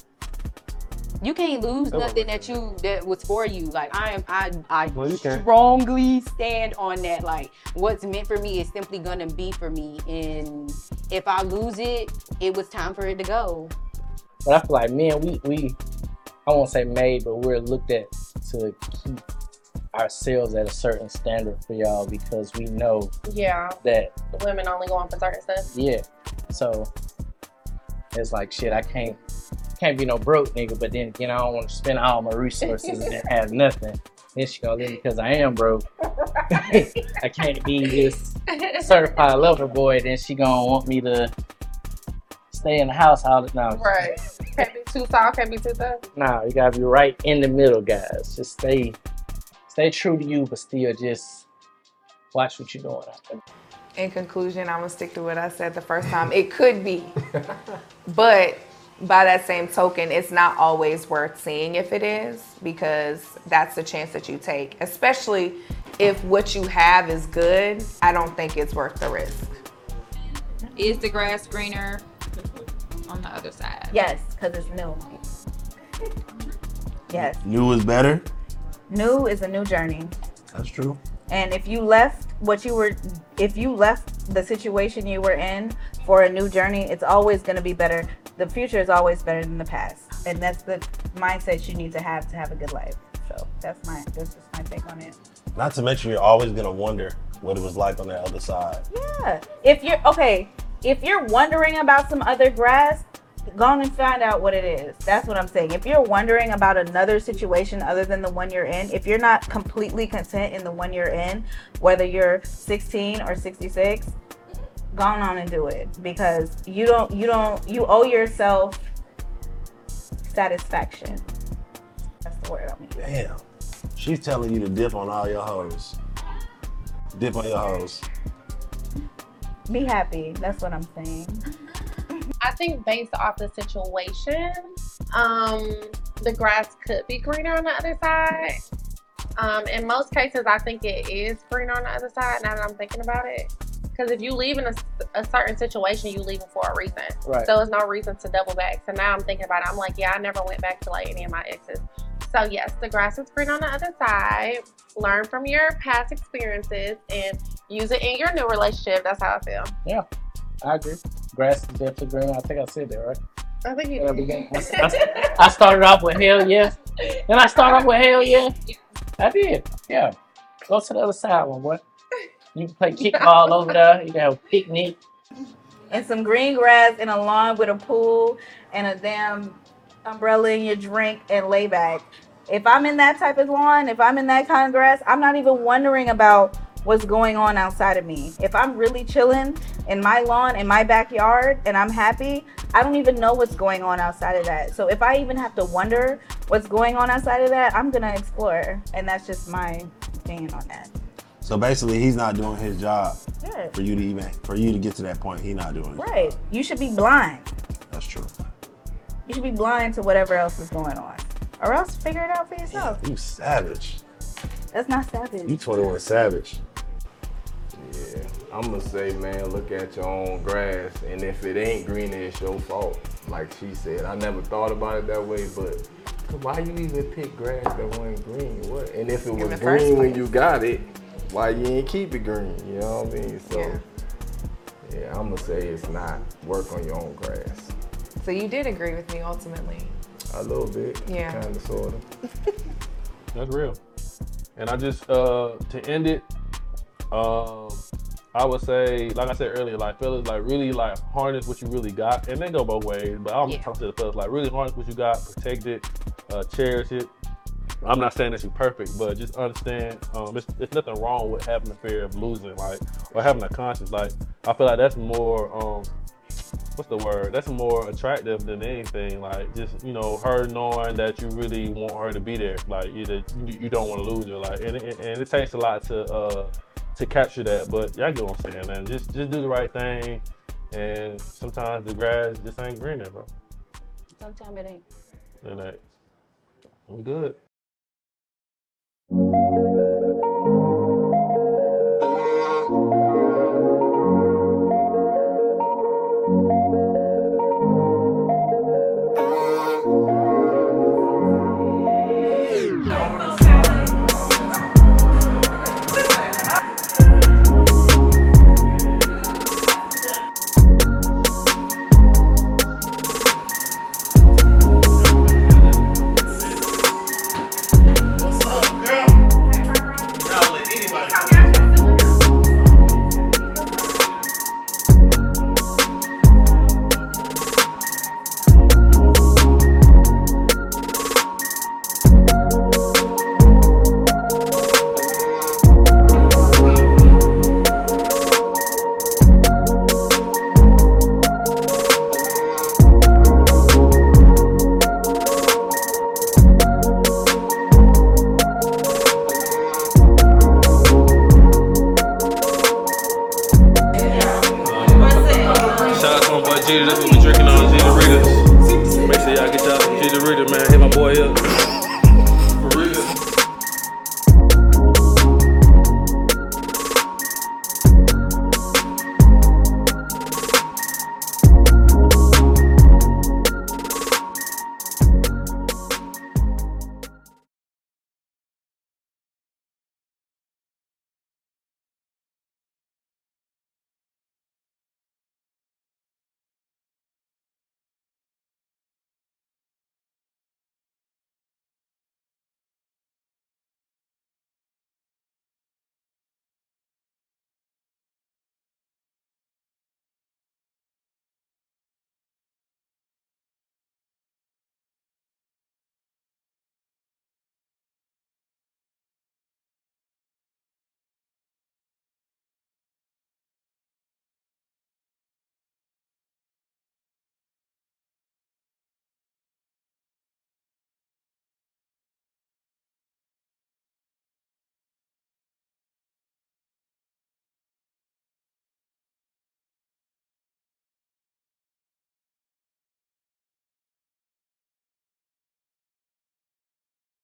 You can't lose nothing that you that was for you. Like i am i i can't. strongly stand on that. Like what's meant for me is simply gonna be for me. And if i lose it it was time for it to go. But I feel like man, we we I won't say made, but we're looked at to keep ourselves at a certain standard for y'all because we know Yeah. that women only go on for certain stuff. yeah. So it's like shit. I can't can't be no broke nigga, but then you know I don't want to spend all my resources and have nothing. Then she gonna leave me because I am broke. I can't be this certified lover boy. Then she gonna want me to stay in the house all the time. Right. Can't be too soft, can't be too tough. Nah, you gotta be right in the middle, guys. Just stay, stay true to you, but still just watch what you're doing. out there. in conclusion, I'm gonna stick to what I said the first time. It could be, but by that same token, it's not always worth seeing if it is because that's the chance that you take. Especially if what you have is good, I don't think it's worth the risk. Is the grass greener on the other side? Yes, because it's new. Yes. New is better. New is a new journey. That's true. And if you left what you were, if you left the situation you were in for a new journey, it's always going to be better. The future is always better than the past. And that's the mindset you need to have to have a good life. So that's my, that's just my take on it. Not to mention, you're always gonna wonder what it was like on the other side. Yeah. If you're, okay, if you're wondering about some other grass, go on and find out what it is. That's what I'm saying. If you're wondering about another situation other than the one you're in, if you're not completely content in the one you're in, whether you're 16 or 66, go on and do it because you don't you don't you owe yourself satisfaction. That's the word I'm using. Damn. She's telling you to dip on all your hoes. Dip on your hoes. Be happy. That's what I'm saying. I think based off the situation, um, the grass could be greener on the other side. Um, in most cases, I think it is greener on the other side. Now that I'm thinking about it, because if you leave in a, a certain situation, you leave for a reason. Right. So there's no reason to double back. So now I'm thinking about it. I'm like, yeah, I never went back to like any of my exes. So yes, the grass is green on the other side. Learn from your past experiences and use it in your new relationship. That's how I feel. Yeah, I agree. Grass is definitely green. I think I said that right. I think you In the. I, I started off with hell yeah. and I started off with hell yeah. I did. Yeah. Go to the other side, one boy. You can play kickball over there. You can have a picnic. and some green grass and a lawn with a pool and a damn umbrella in your drink and lay back. If I'm in that type of lawn, if I'm in that kind of grass, I'm not even wondering about what's going on outside of me. If I'm really chilling in my lawn in my backyard and I'm happy, I don't even know what's going on outside of that. So if I even have to wonder what's going on outside of that, I'm gonna explore. And that's just my opinion on that. So basically, he's not doing his job Yeah. for you to even for you to get to that point. He's not doing it. Right. You should be blind. That's true. You should be blind to whatever else is going on. Or else figure it out for yourself. You savage. That's not savage. You 21 savage. Yeah, I'm gonna say, man, look at your own grass, and if it ain't green, it's your fault. Like she said, I never thought about it that way, but why you even pick grass that wasn't green? What? And if it was the first green when you got it, why you ain't keep it green? You know what I mean? So, Yeah. yeah, I'm gonna say it's not work on your own grass. So you did agree with me ultimately. A little bit, Yeah. kind of, sort of. That's real. And I just uh to end it, um, I would say, like I said earlier, like fellas, like really like harness what you really got, and they go both ways. But I'm Yeah. talking to the fellas, like really harness what you got, protect it, uh, cherish it. I'm not saying that you're perfect, but just understand, um, it's, it's nothing wrong with having a fear of losing, like, or having a conscience. Like, I feel like that's more, um, what's the word? That's more attractive than anything. Like, just you know, her knowing that you really want her to be there. Like, you you, you don't want to lose her. Like, and it, and it takes a lot to uh to capture that. But y'all get what I'm saying, man. Just just do the right thing. And sometimes the grass just ain't greener, bro. Sometimes it ain't. And that, we good.